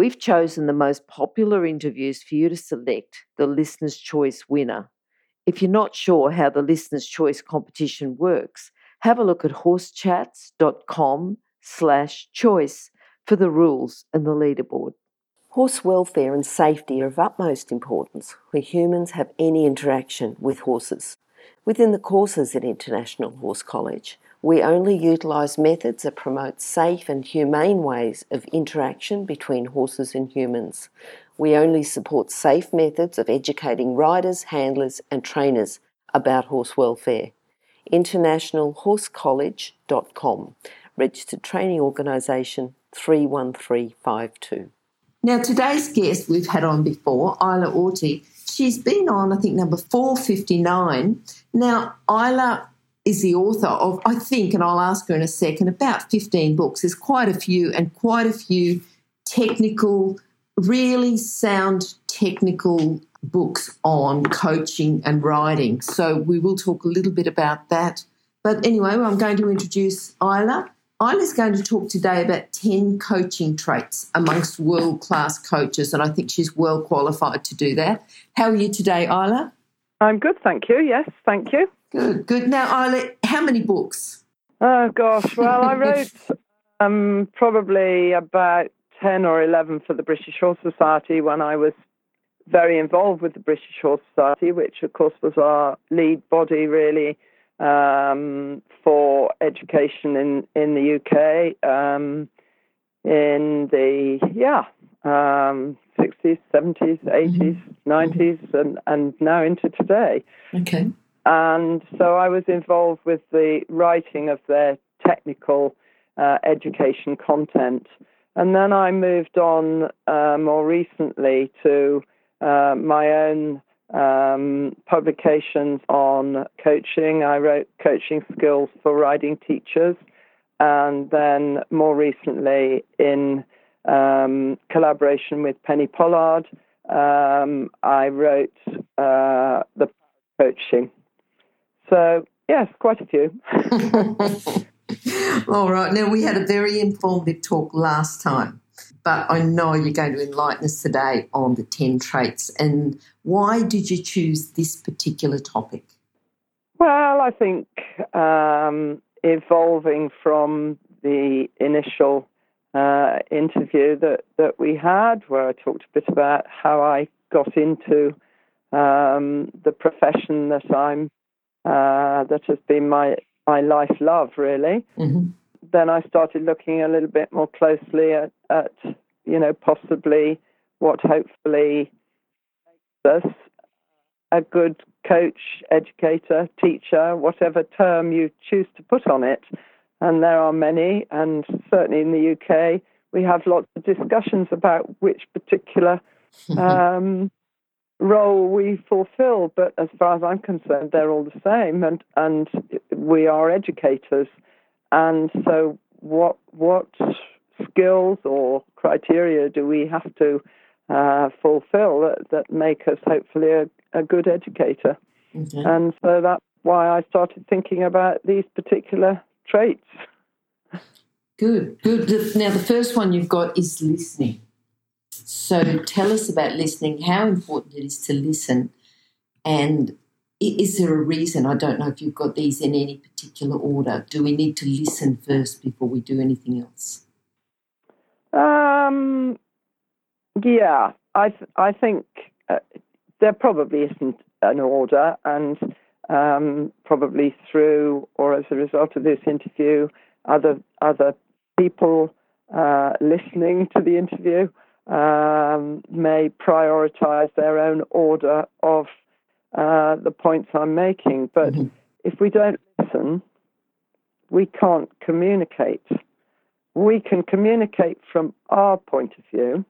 We've chosen the most popular interviews for you to select the Listener's Choice winner. If you're not sure how the Listener's Choice competition works, have a look at horsechats.com slash choice for the rules and the leaderboard. Horse welfare and safety are of utmost importance where humans have any interaction with horses. Within the courses at International Horse College, we only utilise methods that promote safe and humane ways of interaction between horses and humans. We only support safe methods of educating riders, handlers, and trainers about horse welfare. InternationalHorseCollege.com, registered training organisation 31352. Now, today's guest we've had on before, Islay Auty. She's been on, I think, number 459. Now, Islay is the author of, I think, and I'll ask her in a second, about 15 books. There's quite a few, and quite a few technical, really sound technical books on coaching and writing. So we will talk a little bit about that. But anyway, I'm going to introduce Islay. Islay's going to talk today about 10 coaching traits amongst world class coaches, and I think she's well qualified to do that. How are you today, Islay? I'm good, thank you. Yes, thank you. Good, good. Now, Islay, how many books? Oh, gosh. Well, I wrote um, probably about 10 or 11 for the British Horse Society when I was very involved with the British Horse Society, which, of course, was our lead body, really, um, for education in, in the UK um, in the, yeah, um, 60s, 70s, 80s, 90s, and, and now into today. Okay. And so I was involved with the writing of their technical uh, education content. And then I moved on uh, more recently to uh, my own um, publications on coaching. I wrote coaching skills for riding teachers. And then more recently, in um, collaboration with Penny Pollard, um, I wrote uh, the coaching. So, yes, quite a few. All right. Now, we had a very informative talk last time but I know you're going to enlighten us today on the 10 traits. And why did you choose this particular topic? Well, I think um, evolving from the initial uh, interview that, that we had, where I talked a bit about how I got into um, the profession that I'm, uh, that has been my, my life love, really. Mm-hmm then I started looking a little bit more closely at, at you know, possibly what hopefully makes us a good coach, educator, teacher, whatever term you choose to put on it. And there are many, and certainly in the UK, we have lots of discussions about which particular um, role we fulfill. But as far as I'm concerned, they're all the same, and and we are educators. And so, what what skills or criteria do we have to uh, fulfill that, that make us hopefully a, a good educator? Okay. And so that's why I started thinking about these particular traits. Good, good. Now, the first one you've got is listening. So tell us about listening, how important it is to listen, and is there a reason? I don't know if you've got these in any particular order. Do we need to listen first before we do anything else? Um, yeah, I th- I think uh, there probably isn't an order, and um, probably through or as a result of this interview, other other people uh, listening to the interview um, may prioritize their own order of uh, the points I'm making. But mm-hmm. if we don't listen, we can't communicate. We can communicate from our point of view,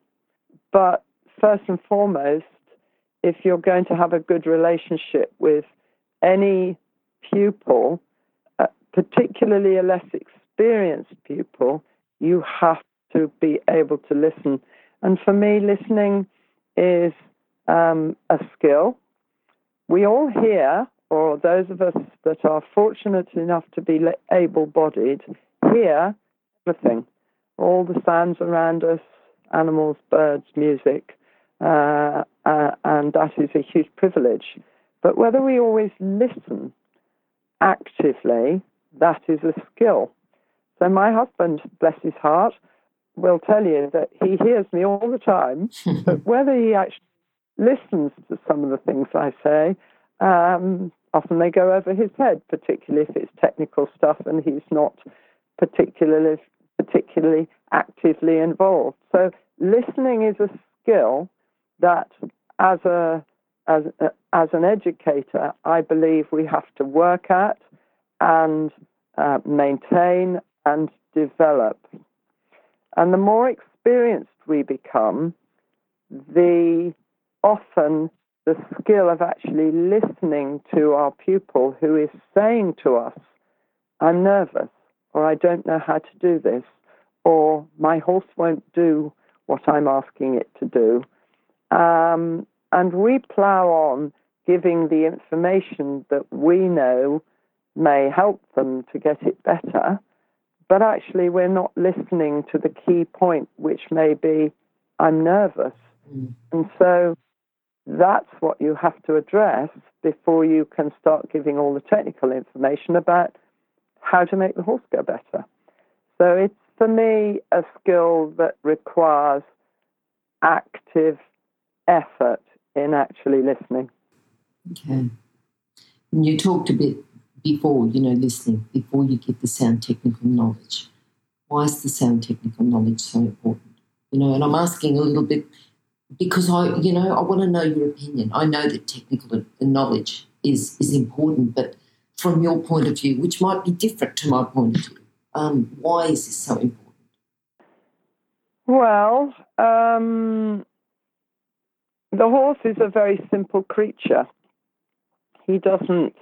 but first and foremost, if you're going to have a good relationship with any pupil, uh, particularly a less experienced pupil, you have to be able to listen. And for me, listening is um, a skill. We all hear, or those of us that are fortunate enough to be able bodied, hear everything all the sounds around us animals, birds, music. Uh, uh, and that is a huge privilege. But whether we always listen actively, that is a skill. So my husband, bless his heart, will tell you that he hears me all the time, but whether he actually listens to some of the things I say, um, often they go over his head, particularly if it's technical stuff and he's not particularly particularly actively involved. So listening is a skill that, as a as as an educator, I believe we have to work at and uh, maintain and develop. And the more experienced we become, the often the skill of actually listening to our pupil who is saying to us, I'm nervous, or I don't know how to do this, or my horse won't do what I'm asking it to do. Um, and we plow on giving the information that we know may help them to get it better, but actually we're not listening to the key point, which may be, I'm nervous. Mm. And so that's what you have to address before you can start giving all the technical information about how to make the horse go better. So it's for me a skill that requires active effort in actually listening. Okay. And you talked a bit before, you know, listening, before you get the sound technical knowledge. Why is the sound technical knowledge so important? You know, and I'm asking a little bit because I, you know, I want to know your opinion. I know that technical knowledge is is important, but from your point of view, which might be different to my point of view, um, why is this so important? Well, um, the horse is a very simple creature. He doesn't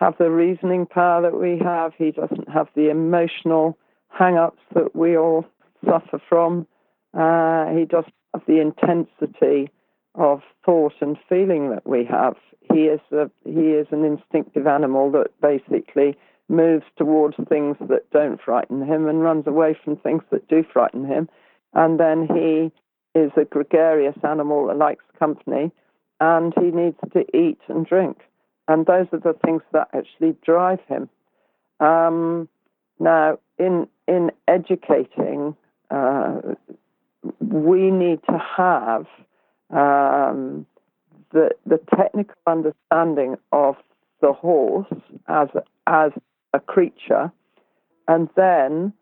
have the reasoning power that we have. He doesn't have the emotional hang-ups that we all suffer from. Uh, he doesn't have the intensity of thought and feeling that we have. He is a, he is an instinctive animal that basically moves towards things that don't frighten him and runs away from things that do frighten him. And then he is a gregarious animal that likes company and he needs to eat and drink. And those are the things that actually drive him. Um, now, in, in educating, uh, we need to have um, the, the technical understanding of the horse as, as a creature, and then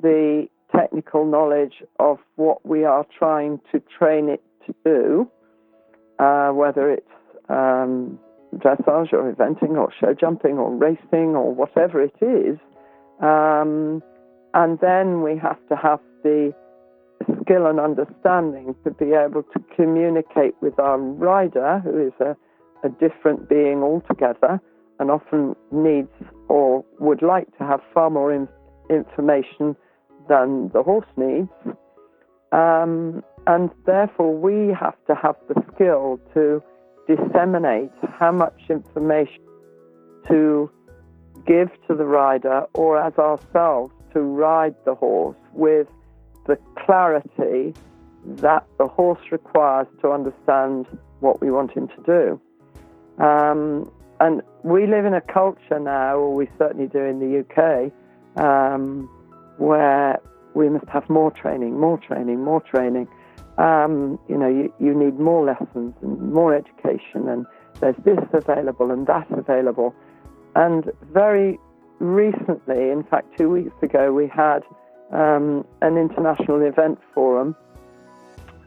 the technical knowledge of what we are trying to train it to do, uh, whether it's um, dressage or eventing or show jumping or racing or whatever it is. Um, and then we have to have the skill and understanding to be able to communicate with our rider, who is a, a different being altogether, and often needs or would like to have far more in, information than the horse needs. Um, and therefore, we have to have the skill to disseminate how much information to give to the rider or as ourselves to ride the horse with the clarity that the horse requires to understand what we want him to do. Um, and we live in a culture now, or we certainly do in the UK, um, where we must have more training, more training, more training. Um, you know, you, you need more lessons and more education, and there's this available and that available. And very recently, in fact, two weeks ago, we had um, an international event forum,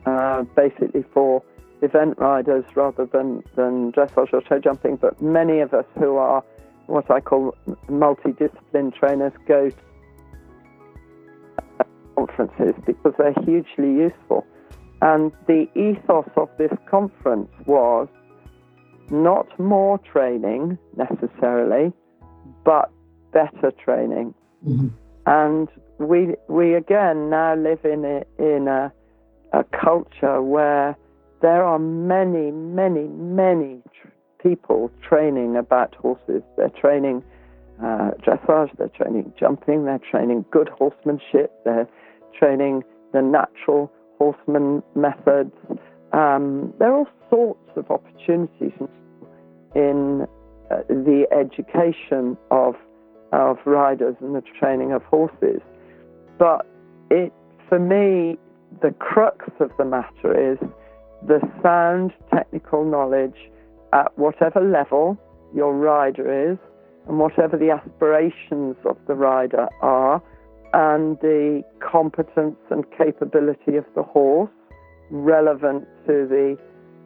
uh, basically for event riders rather than, than dressage or show jumping, but many of us who are what I call multidiscipline trainers go to conferences because they're hugely useful. And the ethos of this conference was not more training necessarily, but better training. Mm-hmm. And we we again now live in a, in a, a culture where there are many, many, many tr- people training about horses. They're training uh, dressage, they're training jumping, they're training good horsemanship, they're training the natural horseman methods. Um, there are all sorts of opportunities in uh, the education of of riders and the training of horses. But it, for me, the crux of the matter is the sound technical knowledge at whatever level your rider is and whatever the aspirations of the rider are, and the competence and capability of the horse relevant to the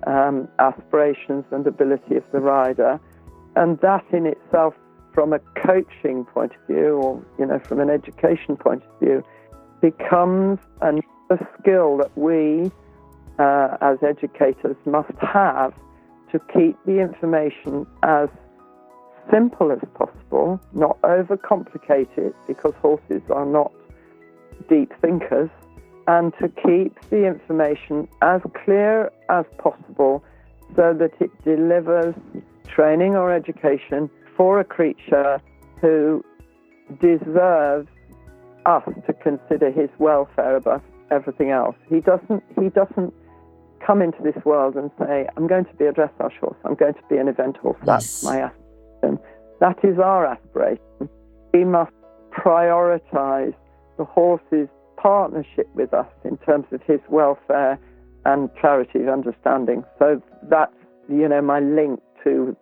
um, aspirations and ability of the rider. And that in itself, from a coaching point of view, or you know, from an education point of view, becomes another skill that we, uh, as educators, must have to keep the information as simple as possible, not overcomplicate it, because horses are not deep thinkers, and to keep the information as clear as possible so that it delivers training or education for a creature who deserves us to consider his welfare above everything else. He doesn't he doesn't come into this world and say, I'm going to be a dressage horse, I'm going to be an event horse. That's Yes. my aspiration. That is our aspiration. We must prioritize the horse's partnership with us in terms of his welfare and clarity of understanding. So that's you know my link to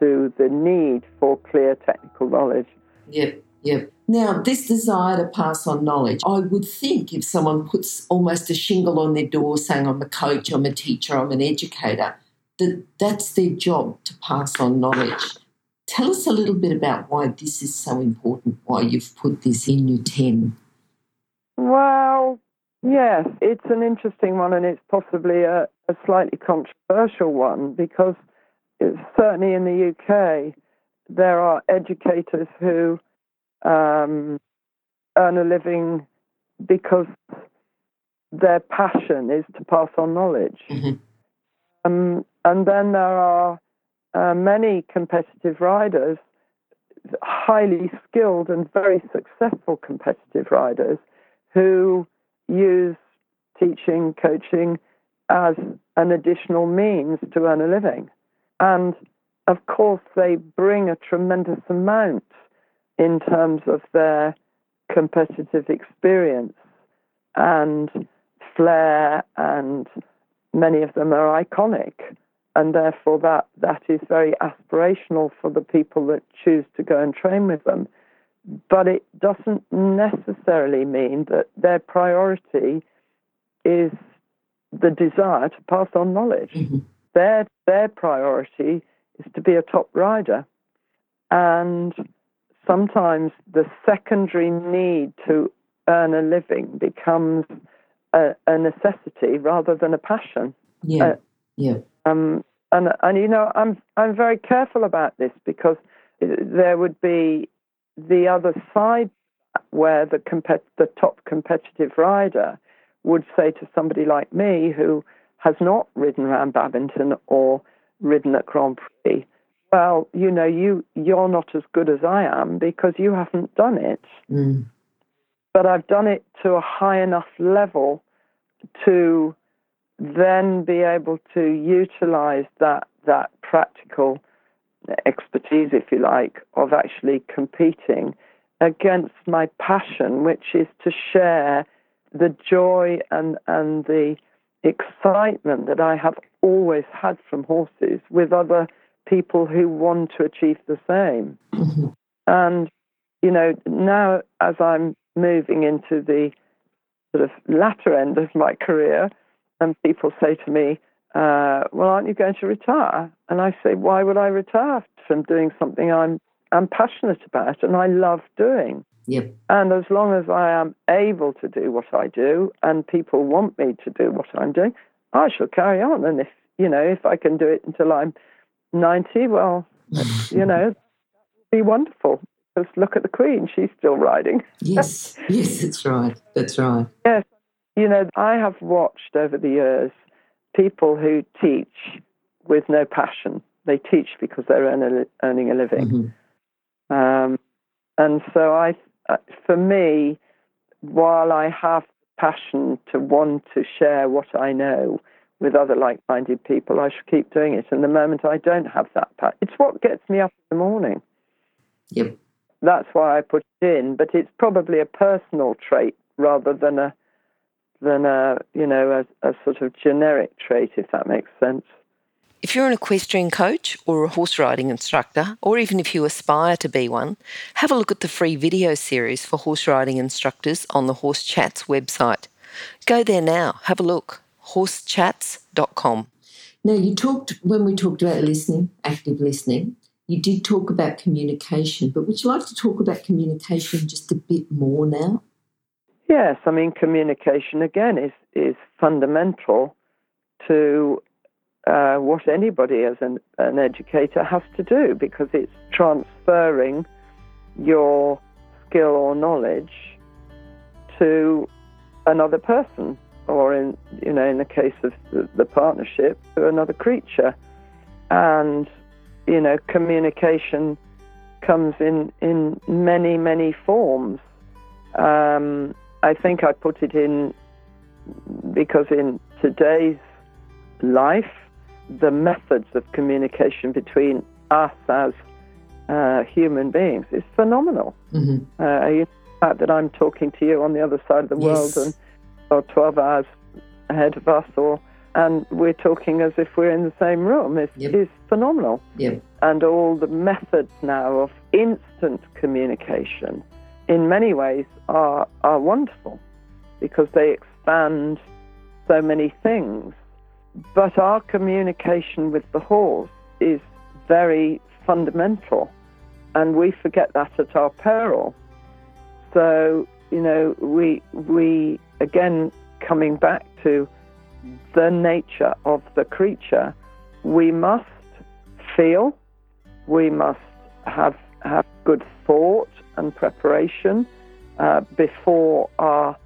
to the need for clear technical knowledge. Yep, yep. Now, this desire to pass on knowledge, I would think if someone puts almost a shingle on their door saying, I'm a coach, I'm a teacher, I'm an educator, that that's their job to pass on knowledge. Tell us a little bit about why this is so important, why you've put this in your 10. Well, yes, it's an interesting one, and it's possibly a, a slightly controversial one because it's certainly in the UK there are educators who um, earn a living because their passion is to pass on knowledge. Mhm. Um, and then there are uh, many competitive riders, highly skilled and very successful competitive riders, who use teaching, coaching as an additional means to earn a living. And of course, they bring a tremendous amount in terms of their competitive experience and flair, and many of them are iconic. And therefore, that, that is very aspirational for the people that choose to go and train with them. But it doesn't necessarily mean that their priority is the desire to pass on knowledge. Mhm. Their, their priority is to be a top rider. And sometimes the secondary need to earn a living becomes a, a necessity rather than a passion. Yeah, Uh, yeah. Um, and and you know, I'm I'm very careful about this because there would be the other side where the compet- the top competitive rider would say to somebody like me who has not ridden around Badminton or ridden at Grand Prix, well, you know, you you're not as good as I am because you haven't done it Mm. but I've done it to a high enough level to then be able to utilize that that practical expertise, if you like, of actually competing against my passion, which is to share the joy and, and the excitement that I have always had from horses with other people who want to achieve the same. Mhm. And, you know, now as I'm moving into the sort of latter end of my career, and people say to me, uh, well, aren't you going to retire? And I say, why would I retire from doing something I'm, I'm passionate about and I love doing? Yep. And as long as I am able to do what I do and people want me to do what I'm doing, I shall carry on. And if, you know, if I can do it until I'm 90, well, you know, be wonderful. Just look at the Queen, she's still riding. yes, yes, that's right. That's right. Yes. You know, I have watched over the years people who teach with no passion. They teach because they're earn earning a living. Mhm. Um, and so I, uh, for me, while I have passion to want to share what I know with other like-minded people, I should keep doing it. And the moment I don't have that passion, it's what gets me up in the morning. Yep. That's why I put it in. But it's probably a personal trait rather than a than a you know a, a sort of generic trait, if that makes sense. If you're an equestrian coach or a horse riding instructor, or even if you aspire to be one, have a look at the free video series for horse riding instructors on the Horse Chats website. Go there now, have a look. horsechats.com. Now, you talked, when we talked about listening, active listening, you did talk about communication, but would you like to talk about communication just a bit more now? Yes, I mean communication again is is fundamental to uh, what anybody as an, an educator has to do because it's transferring your skill or knowledge to another person, or in you know in the case of the, the partnership to another creature, and you know communication comes in in many many forms. Um, I think I put it in because in today's life, the methods of communication between us as uh, human beings is phenomenal. Mm-hmm. Uh, the fact that I'm talking to you on the other side of the Yes. world and or 12 hours ahead of us, or and we're talking as if we're in the same room is, Yep. is phenomenal Yep. and all the methods now of instant communication in many ways are, are wonderful because they expand so many things. But our communication with the horse is very fundamental, and we forget that at our peril. So, you know, we, we again, coming back to the nature of the creature, we must feel, we must have, have good thought and preparation uh, before our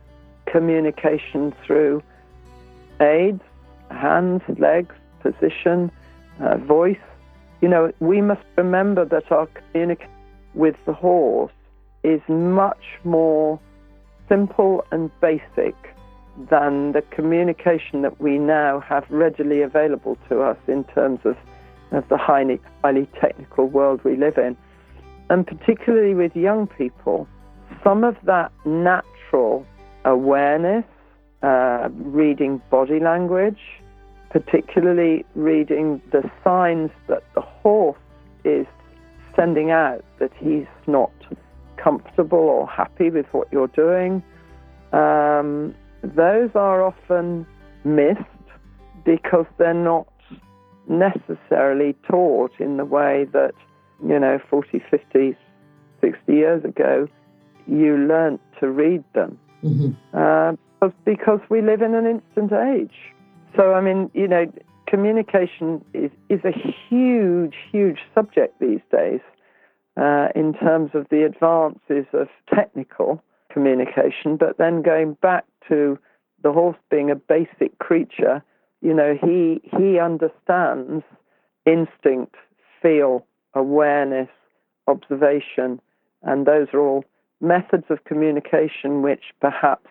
communication through aids, hands, legs, position, uh, voice. You know, we must remember that our communication with the horse is much more simple and basic than the communication that we now have readily available to us in terms of, of the highly, highly technical world we live in. And particularly with young people, some of that natural awareness, uh, reading body language, particularly reading the signs that the horse is sending out that he's not comfortable or happy with what you're doing. Um, those are often missed because they're not necessarily taught in the way that, you know, 40, 50, 60 years ago, you learnt to read them. Mm-hmm. Uh, because- because we live in an instant age. So, I mean, you know, communication is, is a huge, huge subject these days uh, in terms of the advances of technical communication. But then going back to the horse being a basic creature, you know, he, he understands instinct, feel, awareness, observation, and those are all methods of communication which perhaps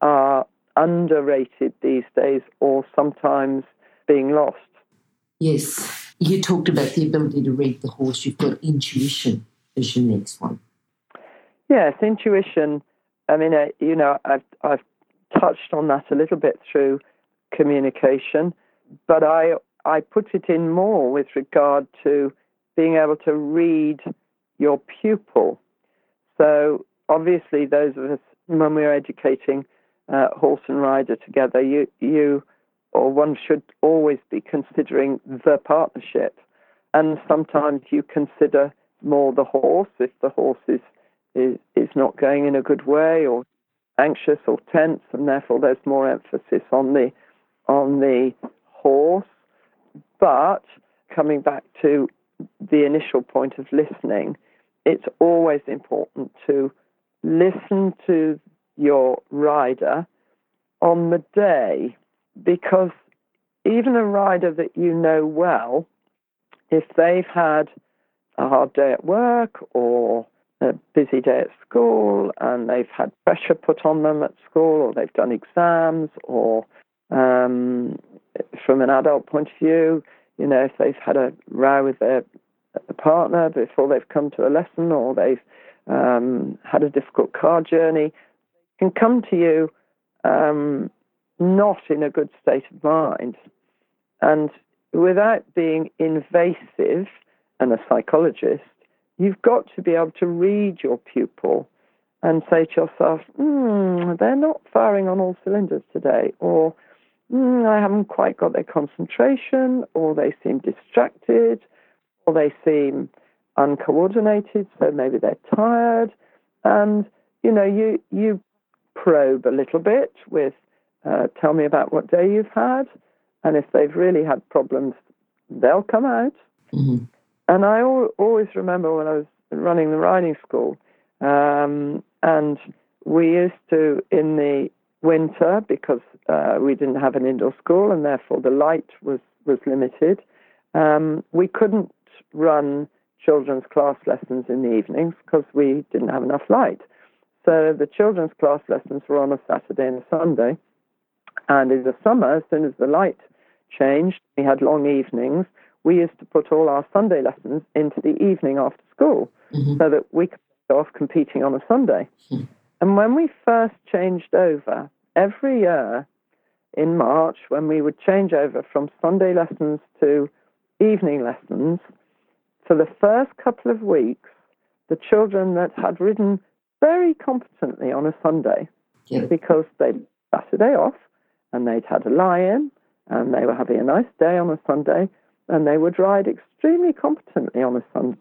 are underrated these days or sometimes being lost. Yes. You talked about the ability to read the horse. You've got intuition as your next one. Yes, intuition. I mean, uh, you know, I've I've touched on that a little bit through communication, but I I put it in more with regard to being able to read your pupil. So obviously, those of us when we're educating uh, horse and rider together, you you or one should always be considering the partnership, and sometimes you consider more the horse if the horse is is, is not going in a good way or anxious or tense, and therefore there's more emphasis on the on the horse. But coming back to the initial point of listening, it's always important to listen to your rider on the day because even a rider that you know well, if they've had a hard day at work or a busy day at school and they've had pressure put on them at school or they've done exams or um, from an adult point of view, you know, if they've had a row with their partner before they've come to a lesson or they've um, had a difficult car journey, can come to you um, not in a good state of mind. And without being invasive and a psychologist, you've got to be able to read your pupil and say to yourself, hmm, they're not firing on all cylinders today, or mm, I haven't quite got their concentration, or they seem distracted, or they seem uncoordinated, so maybe they're tired. And, you know, you, you probe a little bit with, uh, tell me about what day you've had. And if they've really had problems, they'll come out. Mm-hmm. And I al- always remember when I was running the riding school, um, and we used to, in the winter, because uh, we didn't have an indoor school and therefore the light was, was limited, um, we couldn't run children's class lessons in the evenings because we didn't have enough light. So the children's class lessons were on a Saturday and a Sunday. And in the summer, as soon as the light changed, we had long evenings. We used to put all our Sunday lessons into the evening after school mm-hmm. so that we could go off competing on a Sunday. Mm-hmm. And when we first changed over, every year in March, when we would change over from Sunday lessons to evening lessons, for the first couple of weeks, the children that had ridden very competently on a Sunday yeah. because they'd Saturday off and they'd had a lie in and they were having a nice day on a Sunday and they would ride extremely competently on a Sunday.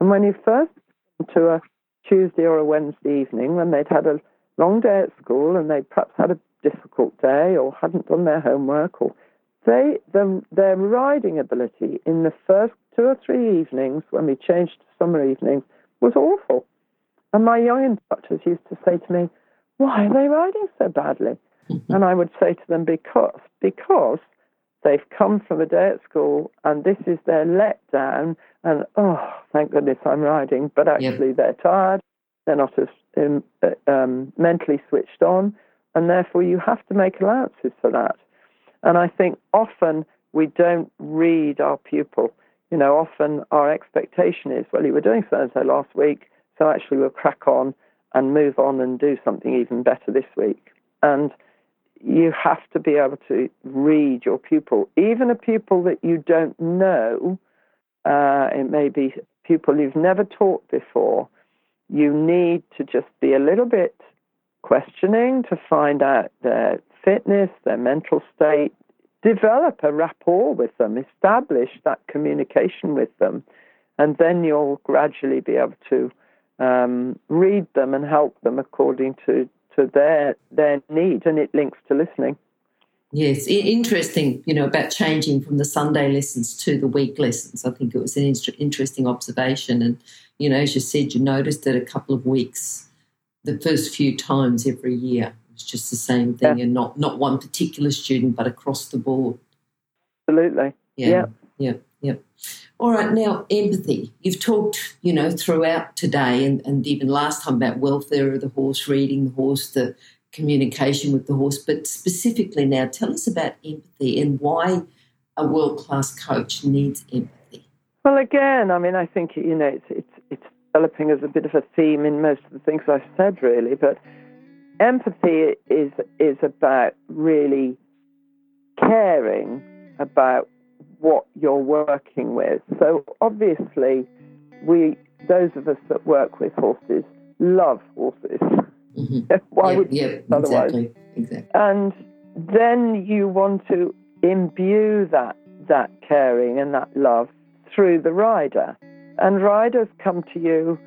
And when you first come to a Tuesday or a Wednesday evening when they'd had a long day at school and they perhaps had a difficult day or hadn't done their homework or they the, their riding ability in the first two or three evenings when we changed to summer evenings was awful. And my young instructors used to say to me, Why are they riding so badly? Mm-hmm. And I would say to them, Because because they've come from a day at school and this is their letdown and oh thank goodness I'm riding, but actually yeah. they're tired, they're not as um, um, mentally switched on, and therefore you have to make allowances for that. And I think often we don't read our pupil. You know, often our expectation is, well, you were doing so and so last week, so actually we'll crack on and move on and do something even better this week. And you have to be able to read your pupil, even a pupil that you don't know. Uh, it may be pupil you've never taught before. You need to just be a little bit questioning to find out their fitness, their mental state, develop a rapport with them, establish that communication with them, and then you'll gradually be able to um, read them and help them according to, to their their need, and it links to listening. Yes, interesting. You know about changing from the Sunday lessons to the week lessons. I think it was an interesting observation, and you know, as you said, you noticed that a couple of weeks, the first few times every year, it's just the same thing, yeah. and not not one particular student, but across the board. Absolutely. Yeah. Yeah. Yeah. All right. Now, empathy. You've talked, you know, throughout today, and, and even last time about welfare of the horse, reading the horse, the communication with the horse, but specifically now, tell us about empathy and why a world class coach needs empathy. Well, again, I mean, I think you know it's it's it's developing as a bit of a theme in most of the things I've said, really, but empathy is is about really caring about what you're working with. So obviously, we those of us that work with horses love horses. Mm-hmm. Why yeah, would yeah, otherwise? Exactly, exactly. And then you want to imbue that that caring and that love through the rider. And riders come to you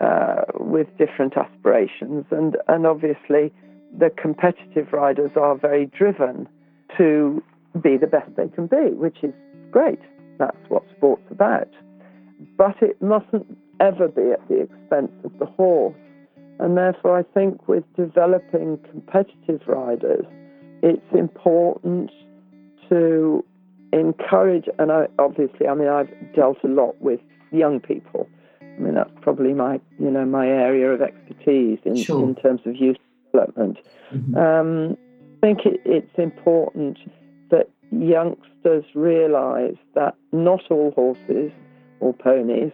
uh, with different aspirations, and and obviously the competitive riders are very driven to be the best they can be, which is great. That's what sport's about. But it mustn't ever be at the expense of the horse. And therefore, I think with developing competitive riders, it's important to encourage, and I, obviously, I mean, I've dealt a lot with young people. I mean, that's probably my, you know, my area of expertise in, Sure. in terms of youth development. Mhm. Um, I think it, it's important that youngsters realise that not all horses or ponies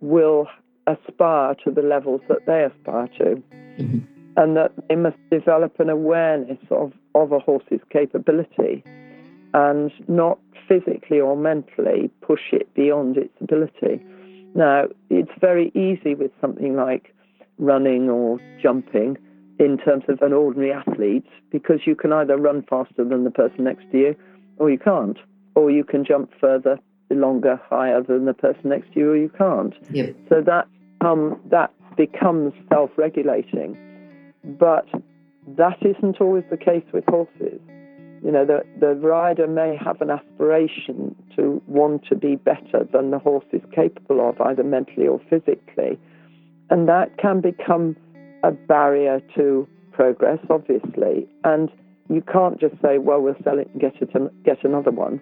will aspire to the levels that they aspire to, Mhm. and that they must develop an awareness of, of a horse's capability and not physically or mentally push it beyond its ability. Now, it's very easy with something like running or jumping in terms of an ordinary athlete because you can either run faster than the person next to you or you can't. Or you can jump further, longer, higher than the person next to you or you can't. Yep. So that um, that becomes self-regulating, but that isn't always the case with horses. You know, the the rider may have an aspiration to want to be better than the horse is capable of, either mentally or physically, and that can become a barrier to progress, obviously. And you can't just say, "Well, we'll sell it and get it and get another one,"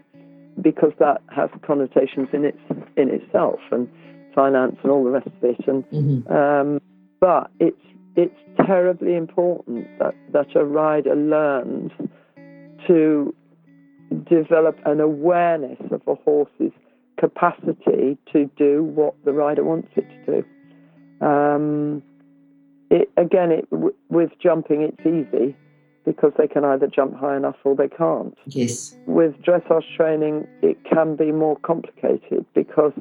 because that has connotations in its in itself and finance and all the rest of it. And Mhm. um, but it's it's terribly important that that a rider learns to develop an awareness of a horse's capacity to do what the rider wants it to do. Um, it, again, it, w- with jumping, it's easy because they can either jump high enough or they can't Yes. with dressage training, it can be more complicated because,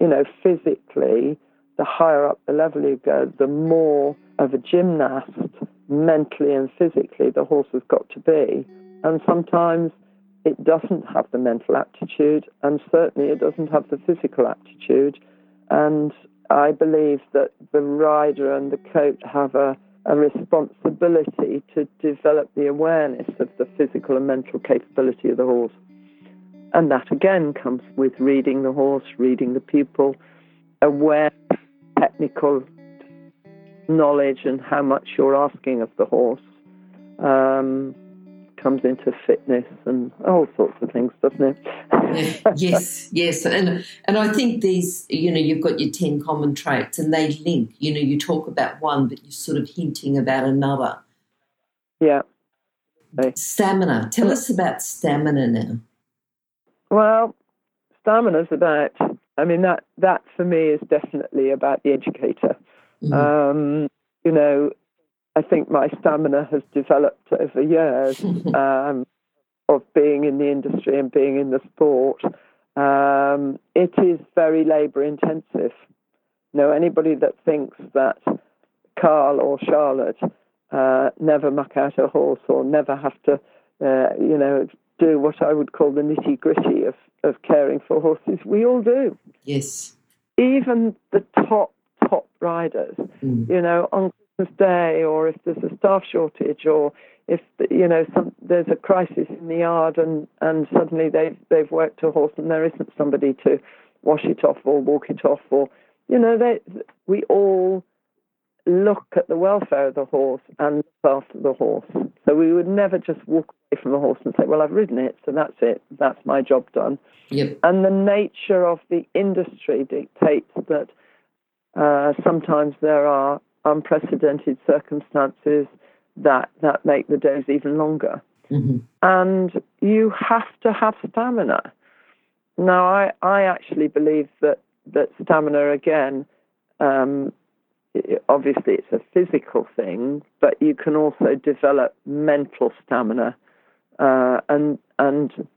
you know, physically, the higher up the level you go, the more of a gymnast, mentally and physically, the horse has got to be. And sometimes it doesn't have the mental aptitude, and certainly it doesn't have the physical aptitude. And I believe that the rider and the coach have a, a responsibility to develop the awareness of the physical and mental capability of the horse. And that again comes with reading the horse, reading the pupil, aware technical knowledge and how much you're asking of the horse. Um, comes into fitness and all sorts of things, doesn't it? yes, yes, and and I think these, you know, you've got your ten common traits, and they link. You know, you talk about one, but you're sort of hinting about another. yeah. Stamina. Tell us about stamina now. Well, stamina's about. I mean that that for me is definitely about the educator. Mhm. Um, you know, I think my stamina has developed over years um, of being in the industry and being in the sport. Um, it is very labour intensive. You know, anybody that thinks that Carl or Charlotte uh, never muck out a horse or never have to, uh, you know, do what I would call the nitty gritty of, of caring for horses, we all do. yes. Even the top, top riders Mm. you know, on Christmas Day, or if there's a staff shortage, or if you know some, there's a crisis in the yard, and, and suddenly they've they've worked a horse and there isn't somebody to wash it off or walk it off, or you know, they, we all look at the welfare of the horse and look after the horse. So we would never just walk away from a horse and say, "Well, I've ridden it, so that's it. That's my job done." Yep. And the nature of the industry dictates that uh, sometimes there are unprecedented circumstances that, that make the days even longer. hmm And you have to have stamina. Now, I, I actually believe that, that stamina, again, um, obviously it's a physical thing, but you can also develop mental stamina. Uh, and, and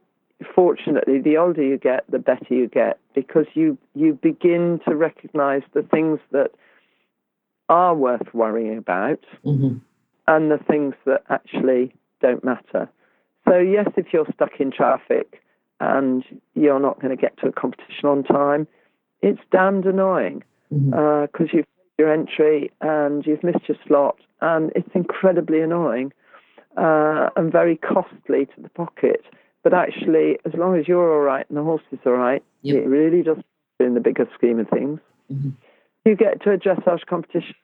fortunately, the older you get, the better you get because you, you begin to recognize the things that are worth worrying about hmm and the things that actually don't matter. So, yes, if you're stuck in traffic and you're not going to get to a competition on time, it's damned annoying because you've your entry and you've missed your slot, and it's incredibly annoying uh, and very costly to the pocket. But actually, as long as you're all right and the horse is all right, Yep. it really does in the bigger scheme of things. Mhm. You get to a dressage competition,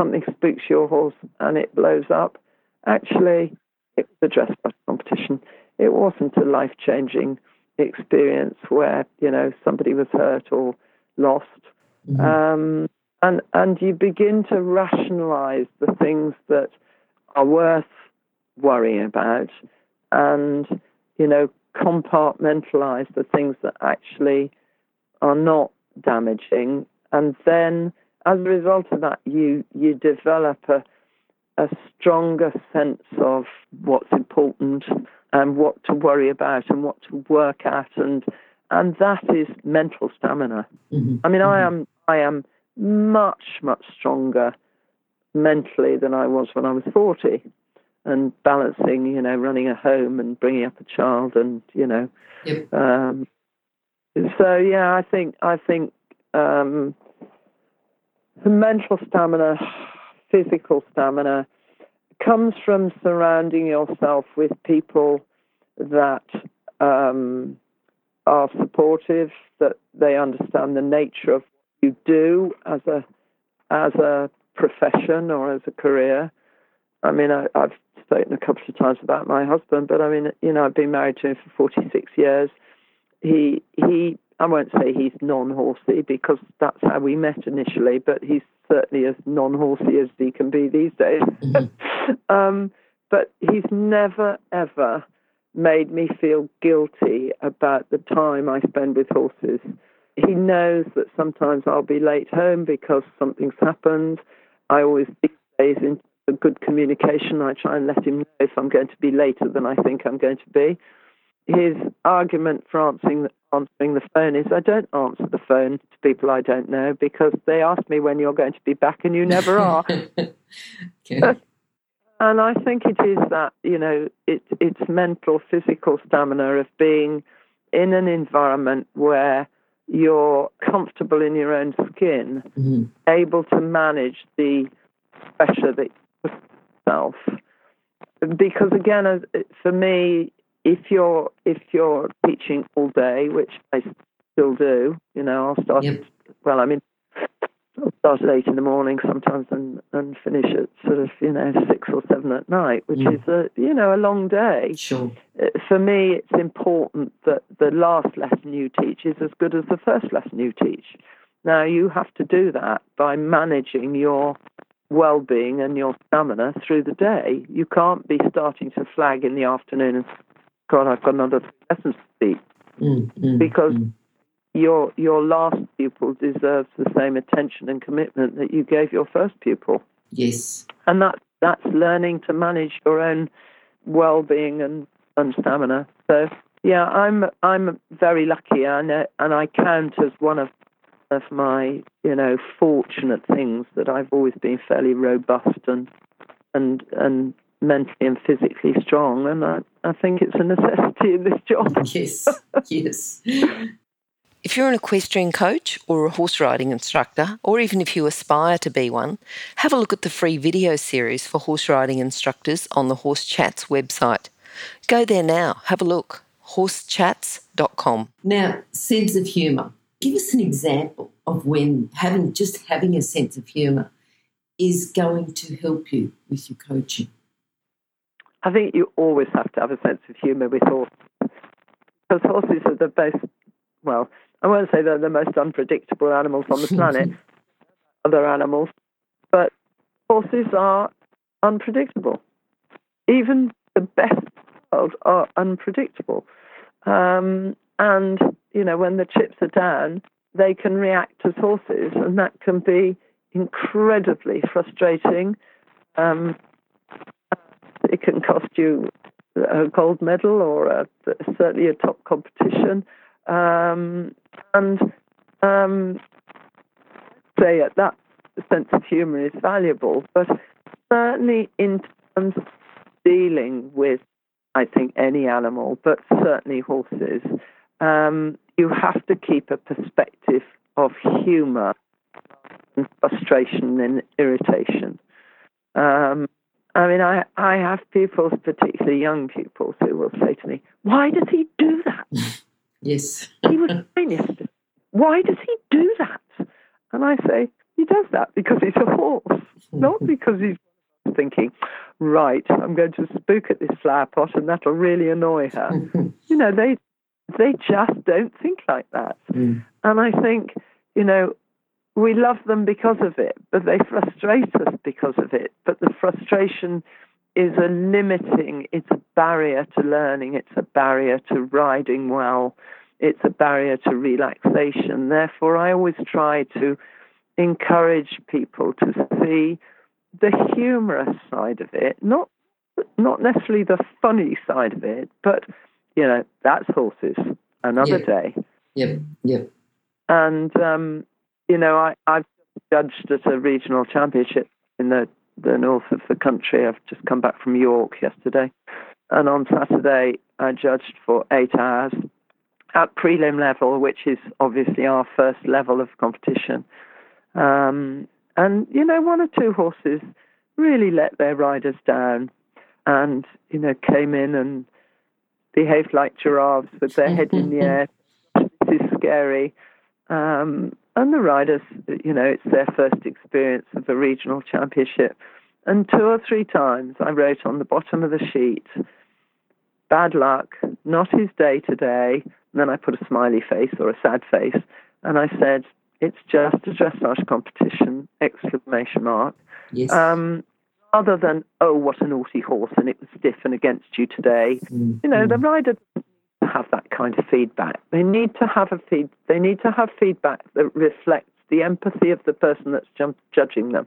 something spooks your horse and it blows up. Actually, it was a dressage competition. It wasn't a life changing experience where, you know, somebody was hurt or lost. Mhm. Um, and, and you begin to rationalize the things that are worth worrying about and, you know, compartmentalize the things that actually are not damaging. And then as a result of that, you, you develop a, a stronger sense of what's important and what to worry about and what to work at. And, and that is mental stamina. Mhm. I mean, I am I am much much stronger mentally than I was when I was forty, and balancing, you know, running a home and bringing up a child, and you know, Yep. um, so yeah, I think I think um, the mental stamina, physical stamina, comes from surrounding yourself with people that um, are supportive, that they understand the nature of you do as a as a profession or as a career. I mean, I, I've spoken a couple of times about my husband, but I mean, you know, I've been married to him for 46 years. He he, I won't say he's non-horsey because that's how we met initially, but he's certainly as non-horsey as he can be these days. Mhm. um, but he's never ever made me feel guilty about the time I spend with horses. He knows that sometimes I'll be late home because something's happened. I always days in good communication. I try and let him know if I'm going to be later than I think I'm going to be. His argument for answering the, answering the phone is I don't answer the phone to people I don't know because they ask me when you're going to be back and you never are. okay. And I think it is that, you know, it, it's mental, physical stamina of being in an environment where you're comfortable in your own skin, Mhm. able to manage the pressure that you put yourself. Because again, for me, if you're if you're teaching all day, which I still do, you know, I'll start. Yep. Well, I mean, I'll start at eight in the morning sometimes and, and finish at sort of you know six or seven at night, which Mm. is a you know a long day. Sure. Uh, For me, it's important that the last lesson you teach is as good as the first lesson you teach. Now you have to do that by managing your well-being and your stamina through the day. You can't be starting to flag in the afternoon and God, I've got another lesson to teach Mm, mm, Because- mm. Your your last pupil deserves the same attention and commitment that you gave your first pupil, yes. and that that's learning to manage your own well-being and, and stamina. So yeah, I'm I'm very lucky, I know, uh, and I count as one of of my you know fortunate things that I've always been fairly robust and and and mentally and physically strong, and I I think it's a necessity in this job. Yes. yes. If you're an equestrian coach or a horse riding instructor, or even if you aspire to be one, have a look at the free video series for horse riding instructors on the Horse Chats website. Go there now, have a look. horsechats.com. Now, sense of humour. Give us an example of when having just having a sense of humour is going to help you with your coaching. I think you always have to have a sense of humour with horses. Because horses are the most, well, I won't say they're the most unpredictable animals on the planet, other animals, but horses are unpredictable. Even the best world are unpredictable. Um, and, you know, when the chips are down, they can react as horses, and that can be incredibly frustrating. Um, it can cost you a gold medal or a, certainly a top competition. Um, and um, say that that sense of humour is valuable, but certainly in terms of dealing with, I think, any animal, but certainly horses, um, you have to keep a perspective of humour and frustration and irritation. Um, I mean, I, I have pupils, particularly young pupils, who will say to me, Why does he do that? Yes. He was finest. Why does he do that? And I say, He does that because he's a horse, not because he's thinking, Right, I'm going to spook at this flower pot and that'll really annoy her. you know, they they just don't think like that. Mm. And I think, you know, we love them because of it, but they frustrate us because of it. But the frustration is a limiting, it's a barrier to learning, it's a barrier to riding well, it's a barrier to relaxation. Therefore, I always try to encourage people to see the humorous side of it, not not necessarily the funny side of it, but you know, that's horses. Another Yeah. day. Yep. Yep. And um, you know, I, I've judged at a regional championship in the the north of the country. I've just come back from York yesterday, and on Saturday I judged for eight hours at prelim level, which is obviously our first level of competition. Um, and you know, one or two horses really let their riders down, and you know, came in and behaved like giraffes with their head in the air. This is scary. Um, and the riders, you know, it's their first experience of a regional championship. And two or three times I wrote on the bottom of the sheet, bad luck, not his day today. And then I put a smiley face or a sad face. And I said, it's just a dressage competition, exclamation mark. Yes. Um, other than, oh, what a naughty horse and it was stiff and against you today. Mm, You know, mm. the rider doesn't have that kind of feedback. They need to have a feed. They need to have feedback that reflects the empathy of the person that's judging them,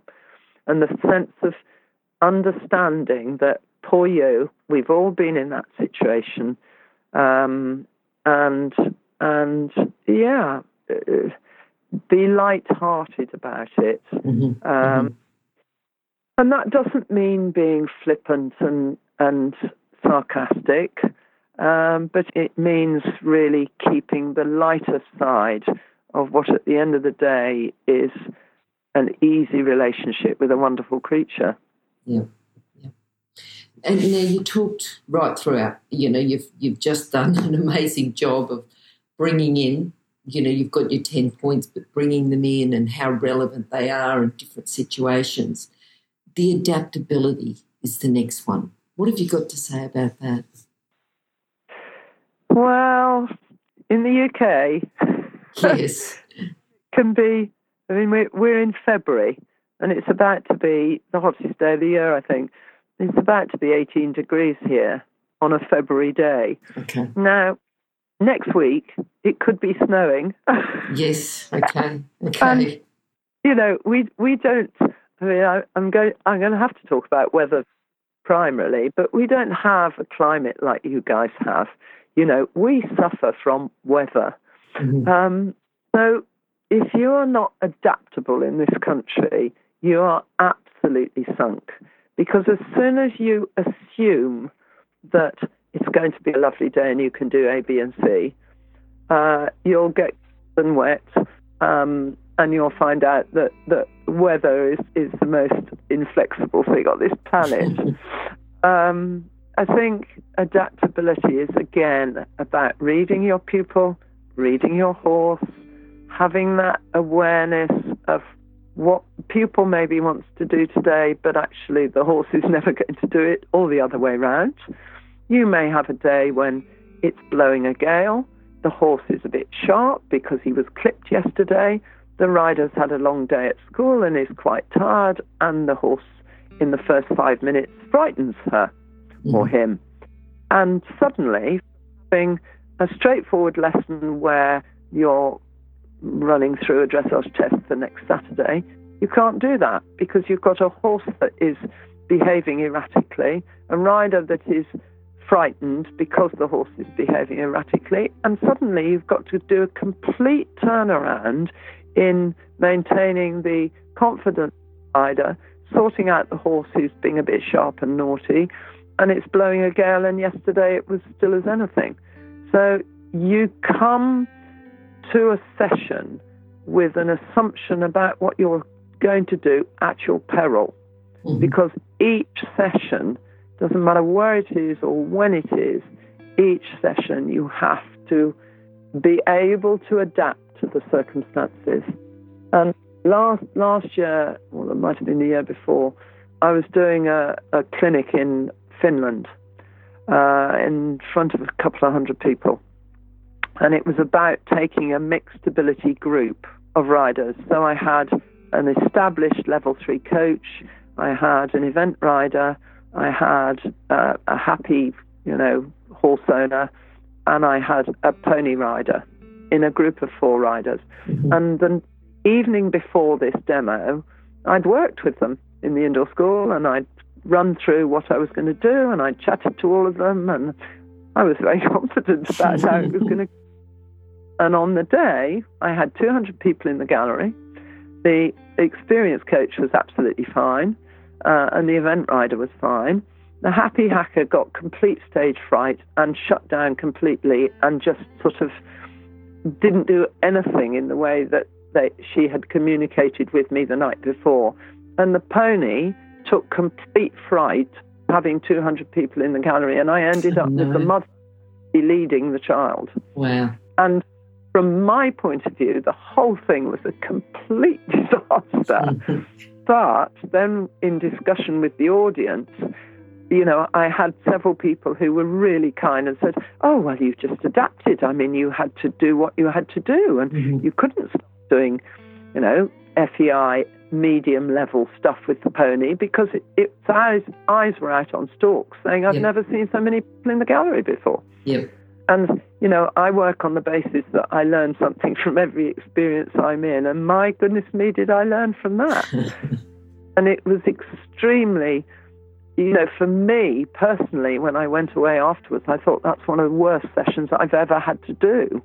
and the sense of understanding that poor you. We've all been in that situation, um, and and yeah, uh, be light-hearted about it. Mhm, Um, And that doesn't mean being flippant and, and sarcastic, um, but it means really keeping the lighter side of what, at the end of the day, is an easy relationship with a wonderful creature. Yeah. yeah. And now you talked right throughout. You know, you've you've just done an amazing job of bringing in. You know, you've got your ten points, but bringing them in and how relevant they are in different situations. The adaptability is the next one. What have you got to say about that? Well, in the UK, Yes. can be. I mean, we're, we're in February, and it's about to be the hottest day of the year. I think it's about to be 18 degrees here on a February day. Okay. Now, next week it could be snowing. Yes. Okay. Okay. Um, you know, we we don't. I mean, I, I'm going. I'm going to have to talk about weather primarily, but we don't have a climate like you guys have. You know, we suffer from weather. Mhm. Um, so, if you are not adaptable in this country, you are absolutely sunk. Because as soon as you assume that it's going to be a lovely day and you can do A, B, and C, uh, you'll get and wet, um, and you'll find out that that weather is, is the most inflexible thing on this planet. um, I think adaptability is again about reading your pupil, reading your horse, having that awareness of what pupil maybe wants to do today, but actually the horse is never going to do it, or the other way round. You may have a day when it's blowing a gale, the horse is a bit sharp because he was clipped yesterday, the rider's had a long day at school and is quite tired, and the horse in the first five minutes frightens her or mm-hmm. him. And suddenly, having a straightforward lesson where you're running through a dressage test the next Saturday, you can't do that because you've got a horse that is behaving erratically, a rider that is frightened because the horse is behaving erratically, and suddenly you've got to do a complete turnaround in maintaining the confident rider, sorting out the horse who's being a bit sharp and naughty, and it's blowing a gale, and yesterday it was still as anything. So you come to a session with an assumption about what you're going to do at your peril Mhm. because each session, doesn't matter where it is or when it is, each session you have to be able to adapt to the circumstances. And last last year, well, it might have been the year before, I was doing a, a clinic in Finland uh, in front of a couple of hundred people. And it was about taking a mixed ability group of riders. So I had an established level three coach, I had an event rider, I had uh, a happy, you know, horse owner, and I had a pony rider in a group of four riders. Mhm. And the evening before this demo, I'd worked with them in the indoor school and I'd run through what I was going to do and I chatted to all of them and I was very confident about how it was going to. And on the day, I had 200 people in the gallery. The experience coach was absolutely fine, uh, and the event rider was fine. The happy hacker got complete stage fright and shut down completely and just sort of didn't do anything in the way that they, she had communicated with me the night before. And the pony took complete fright having 200 people in the gallery, and I ended up with the mother leading the child. Wow. And from my point of view, the whole thing was a complete disaster. But then, in discussion with the audience, you know, I had several people who were really kind and said, "Oh, well, you've just adapted. I mean, you had to do what you had to do, and Mhm. you couldn't stop doing, you know, FEI medium level stuff with the pony because it, its eyes eyes were out on stalks, saying, "I've Yeah. never seen so many people in the gallery before." And, you know, I work on the basis that I learn something from every experience I'm in. And my goodness me, did I learn from that? and it was extremely, you know, for me personally, when I went away afterwards, I thought that's one of the worst sessions I've ever had to do.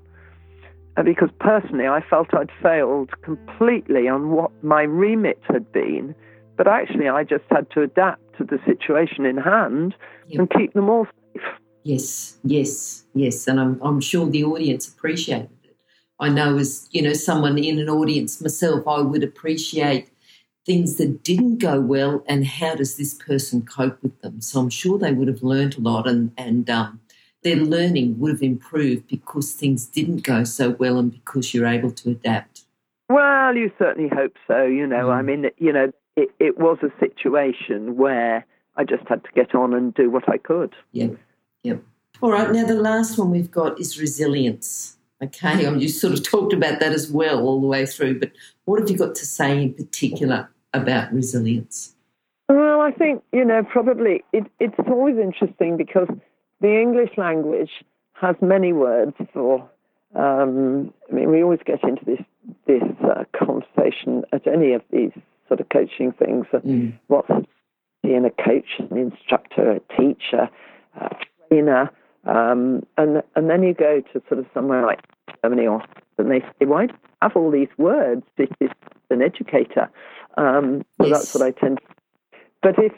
Uh, Because personally, I felt I'd failed completely on what my remit had been. But actually, I just had to adapt to the situation in hand Yep. and keep them all safe. Yes, yes, yes, and I'm I'm sure the audience appreciated it. I know as you know someone in an audience myself, I would appreciate things that didn't go well and how does this person cope with them. So I'm sure they would have learned a lot and and um, their learning would have improved because things didn't go so well and because you're able to adapt. Well, you certainly hope so. You know, I Mm. mean, you know, it, it was a situation where I just had to get on and do what I could. Yep, yep. All right, now the last one we've got is resilience. Okay, um, you sort of talked about that as well all the way through, but what have you got to say in particular about resilience? Well, I think, you know, probably it, it's always interesting because the English language has many words for. Um, I mean, we always get into this this uh, conversation at any of these sort of coaching things. Mm. what's being a coach, an instructor, a teacher, a trainer, um, and and then you go to sort of somewhere like Germany or and they say, why do you have all these words? This is an educator. Um, so Yes. that's what I tend. to But if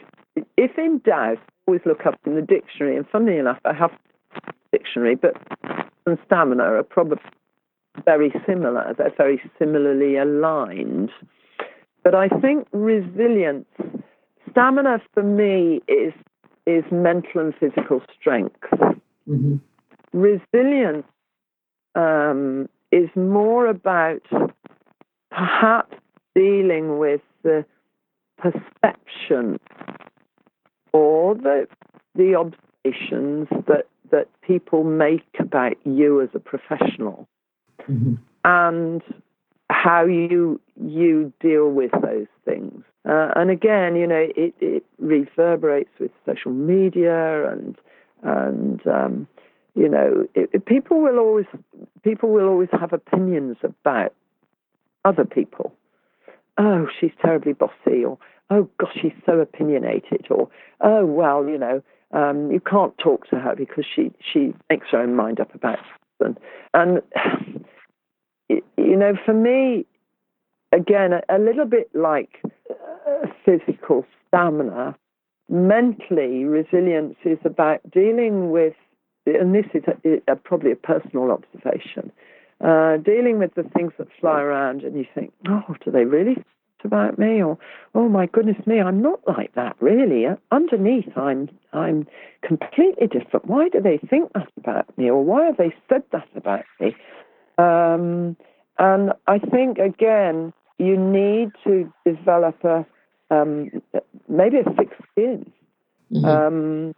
if in doubt, always look up in the dictionary. And funnily enough, I have a dictionary, but and stamina are probably very similar. They're very similarly aligned. But I think resilience, stamina for me is is mental and physical strength. hmm Resilience um, is more about perhaps dealing with the perception or the the observations that that people make about you as a professional hmm and how you you deal with those things. Uh, and again, you know, it, it reverberates with social media and and um, you know, it, it- people will always people will always have opinions about other people. Oh, she's terribly bossy, or oh gosh, she's so opinionated, or oh well, you know, um, you can't talk to her because she she makes her own mind up about something. And you know, for me, again, a, a little bit like uh, physical stamina, mentally, resilience is about dealing with, and this is a, a, probably a personal observation, uh, dealing with the things that fly around and you think, oh, do they really about me, or oh my goodness me, I'm not like that really. Underneath, I'm I'm completely different. Why do they think that about me, or why have they said that about me? Um, and I think again, you need to develop a um, maybe a thick skin mm-hmm. um,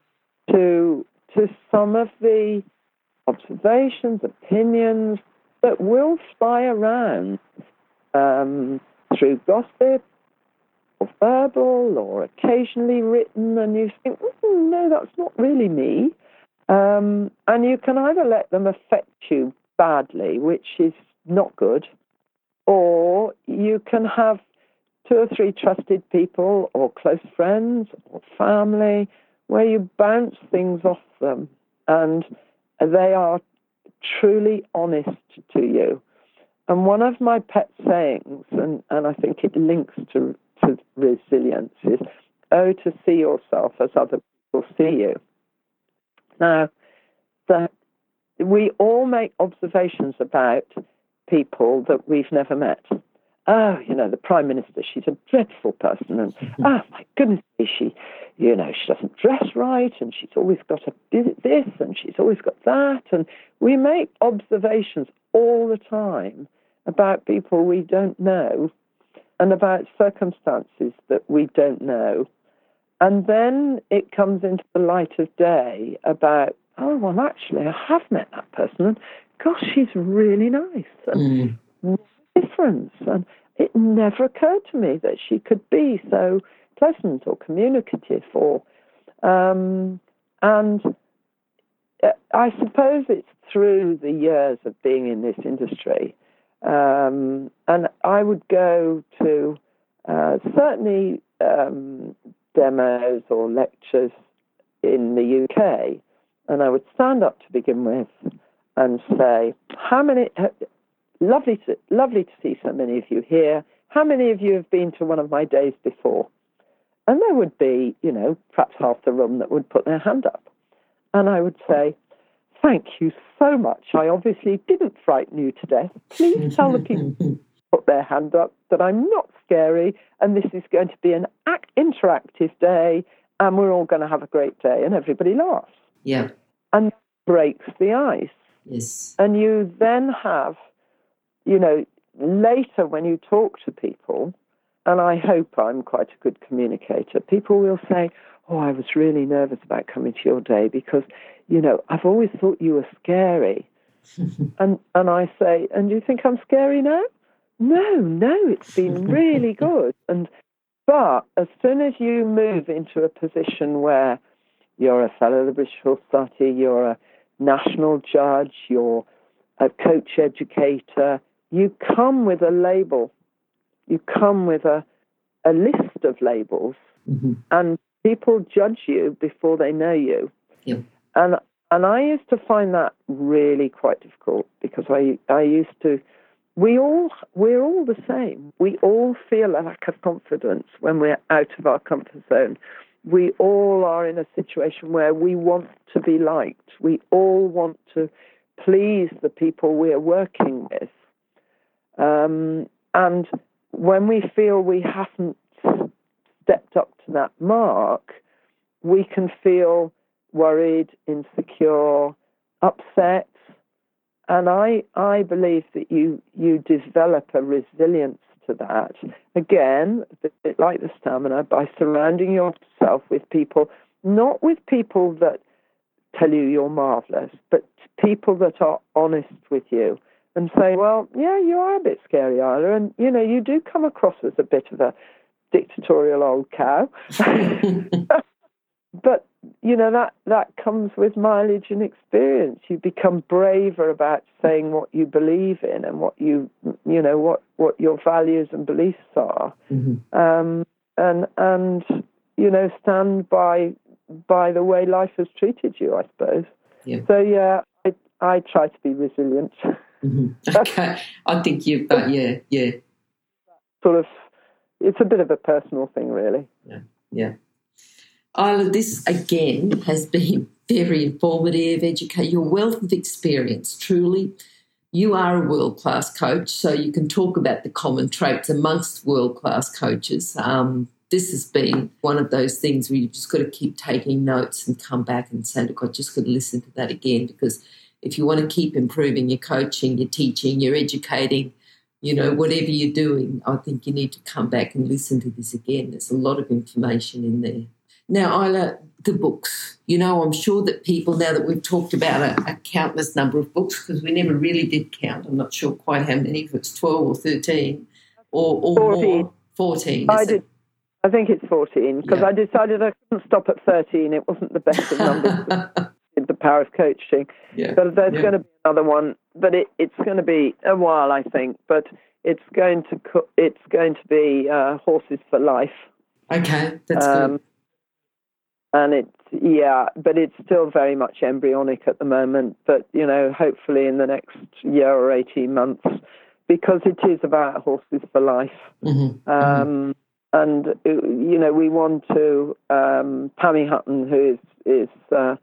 to to some of the observations, opinions that will fly around um, through gossip or verbal or occasionally written, and you think, mm, no, that's not really me. Um, and you can either let them affect you badly, which is not good, or you can have two or three trusted people or close friends or family where you bounce things off them and they are truly honest to you. And one of my pet sayings, and, and I think it links to, to resilience, is oh, to see yourself as other people see you. Now, that we all make observations about people that we've never met oh, you know, the prime minister, she's a dreadful person, and oh my goodness, she, you know, she doesn't dress right, and she's always got a this, and she's always got that, and we make observations all the time about people we don't know, and about circumstances that we don't know, and then it comes into the light of day about, oh well, actually, I have met that person, and gosh, she's really nice, and. Mm difference. And it never occurred to me that she could be so pleasant or communicative or um, and I suppose it's through the years of being in this industry. Um, and I would go to uh, certainly um, demos or lectures in the UK, and I would stand up to begin with and say, "How many? Lovely to, lovely to see so many of you here. How many of you have been to one of my days before? And there would be, you know, perhaps half the room that would put their hand up. And I would say, Thank you so much. I obviously didn't frighten you to death. Please tell the people put their hand up that I'm not scary and this is going to be an act- interactive day and we're all going to have a great day. And everybody laughs. Yeah. And breaks the ice. Yes. And you then have you know, later when you talk to people, and I hope I'm quite a good communicator, people will say, Oh, I was really nervous about coming to your day because, you know, I've always thought you were scary. and and I say, And do you think I'm scary now? No, no, it's been really good. And but as soon as you move into a position where you're a fellow of the British Society, you're a national judge, you're a coach educator, you come with a label, you come with a, a list of labels, mm-hmm. and people judge you before they know you. Yep. And and I used to find that really quite difficult because I I used to we all we're all the same. We all feel a lack of confidence when we're out of our comfort zone. We all are in a situation where we want to be liked. We all want to please the people we're working with. Um, and when we feel we haven't stepped up to that mark, we can feel worried, insecure, upset. And I, I believe that you, you develop a resilience to that. Again, a bit like the stamina, by surrounding yourself with people, not with people that tell you you're marvelous, but people that are honest with you and say, well, yeah, you are a bit scary, Islay, and you know, you do come across as a bit of a dictatorial old cow. but you know that that comes with mileage and experience. You become braver about saying what you believe in and what you you know what what your values and beliefs are, mm-hmm. um, and and you know stand by by the way life has treated you. I suppose. Yeah. So yeah, I I try to be resilient. Mm-hmm. Okay, I think you, but yeah, yeah. Sort of, it's a bit of a personal thing, really. Yeah, yeah. Islay, this again has been very informative, educate your wealth of experience, truly. you are a world class coach, so you can talk about the common traits amongst world class coaches. Um, this has been one of those things where you've just got to keep taking notes and come back and say, look, I've just got to listen to that again because if you want to keep improving your coaching, your teaching, your educating, you know, whatever you're doing, I think you need to come back and listen to this again. There's a lot of information in there. Now, Islay, the books. You know, I'm sure that people, now that we've talked about a, a countless number of books, because we never really did count, I'm not sure quite how many, if it's 12 or 13 or, or 14. more. 14. I did. I think it's 14 because yeah. I decided I couldn't stop at 13. It wasn't the best of numbers. power of coaching. Yeah. But there's yeah. going to be another one, but it, it's going to be a while, I think. But it's going to co- it's going to be uh, horses for life. Okay, that's um, good and it's yeah, but it's still very much embryonic at the moment. But you know, hopefully in the next year or eighteen months, because it is about horses for life. Mm-hmm. Um, and you know, we want to. Um, Pammy Hutton, who is is uh,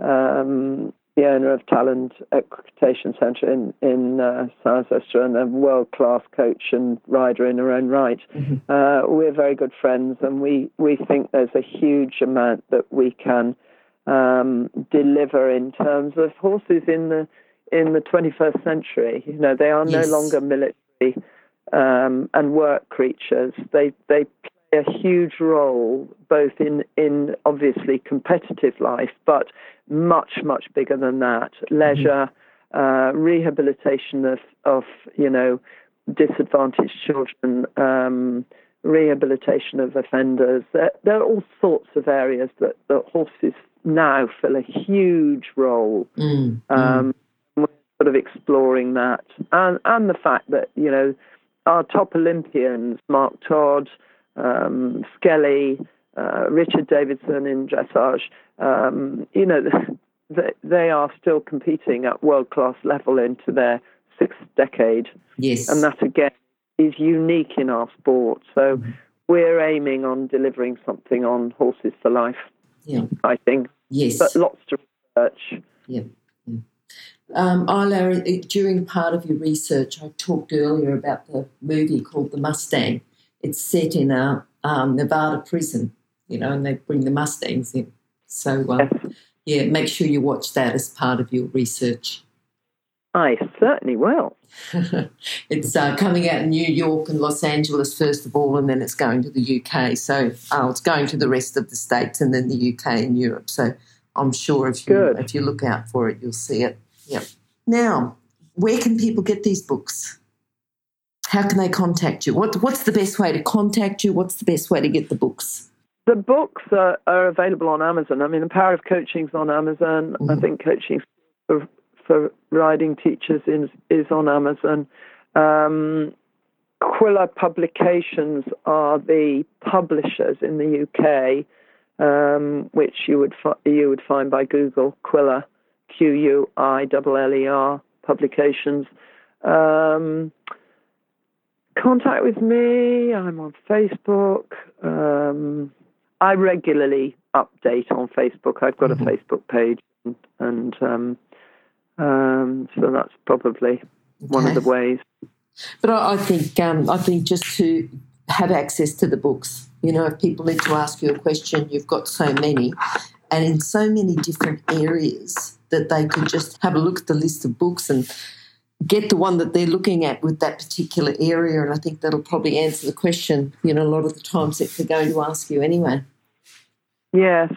um, the owner of Talland Equitation Centre in in uh, and a world class coach and rider in her own right. Mm-hmm. Uh, we're very good friends, and we we think there's a huge amount that we can um, deliver in terms of horses in the in the 21st century. You know, they are yes. no longer military um, and work creatures. They they a huge role both in in obviously competitive life, but much, much bigger than that. Leisure, uh, rehabilitation of, of, you know, disadvantaged children, um, rehabilitation of offenders. There, there, are all sorts of areas that, that horses now fill a huge role. Mm, um, mm. We're sort of exploring that. And, and the fact that, you know, our top Olympians, Mark Todd, um, Skelly, uh, Richard Davison in dressage, um, you know, they are still competing at world class level into their sixth decade. Yes. And that again is unique in our sport. So mm-hmm. we're aiming on delivering something on horses for life. Yeah. I think. Yes. But lots to research. Yeah. yeah. Um, Islay, during part of your research, I talked earlier about the movie called The Mustang. It's set in a um, Nevada prison, you know, and they bring the Mustangs in. So, uh, yeah, make sure you watch that as part of your research. I certainly will. it's uh, coming out in New York and Los Angeles first of all, and then it's going to the UK. So uh, it's going to the rest of the states and then the UK and Europe. So I'm sure if you Good. if you look out for it, you'll see it. Yep. Now, where can people get these books? How can they contact you? What, what's the best way to contact you? What's the best way to get the books? The books are, are available on Amazon. I mean, the Power of Coaching is on Amazon. Mm-hmm. I think Coaching for, for Riding Teachers is, is on Amazon. Um, Quiller Publications are the publishers in the UK, um, which you would fi- you would find by Google Quiller, Q U I L L E R Publications. Um, contact with me. I'm on Facebook. Um, I regularly update on Facebook. I've got mm-hmm. a Facebook page, and, and um, um, so that's probably okay. one of the ways. But I, I think um, I think just to have access to the books. You know, if people need to ask you a question, you've got so many, and in so many different areas that they could just have a look at the list of books and get the one that they're looking at with that particular area. And I think that'll probably answer the question, you know, a lot of the times that they're going to ask you anyway. Yes.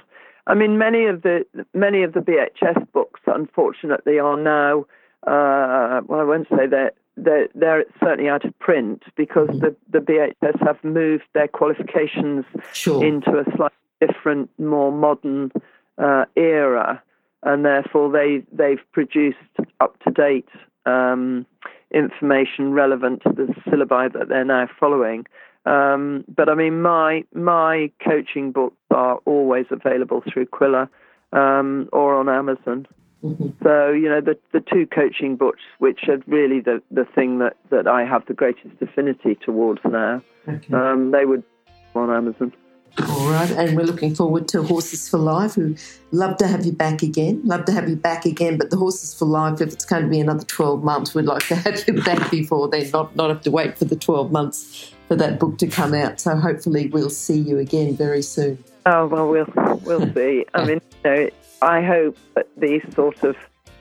I mean, many of the many of the BHS books, unfortunately, are now. Uh, well, I won't say that they're, they're, certainly out of print because mm-hmm. the, the BHS have moved their qualifications sure. into a slightly different, more modern uh, era, and therefore they they've produced up to date um, information relevant to the syllabi that they're now following. Um, but I mean, my my coaching books are always available through Quiller um, or on Amazon. Mm-hmm. So you know, the the two coaching books, which are really the the thing that that I have the greatest affinity towards now, okay. um, they would on Amazon. All right, and we're looking forward to Horses for Life. Who love to have you back again. Love to have you back again, but the Horses for Life, if it's going to be another 12 months, we'd like to have you back before then, not, not have to wait for the 12 months for that book to come out. So hopefully we'll see you again very soon. Oh, well, we'll, we'll see. I mean, you know, I hope that these sort of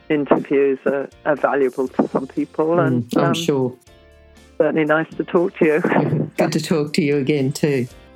interviews are, are valuable to some people. And Mm, I'm um, sure. certainly nice to talk to you. Good to talk to you again, too.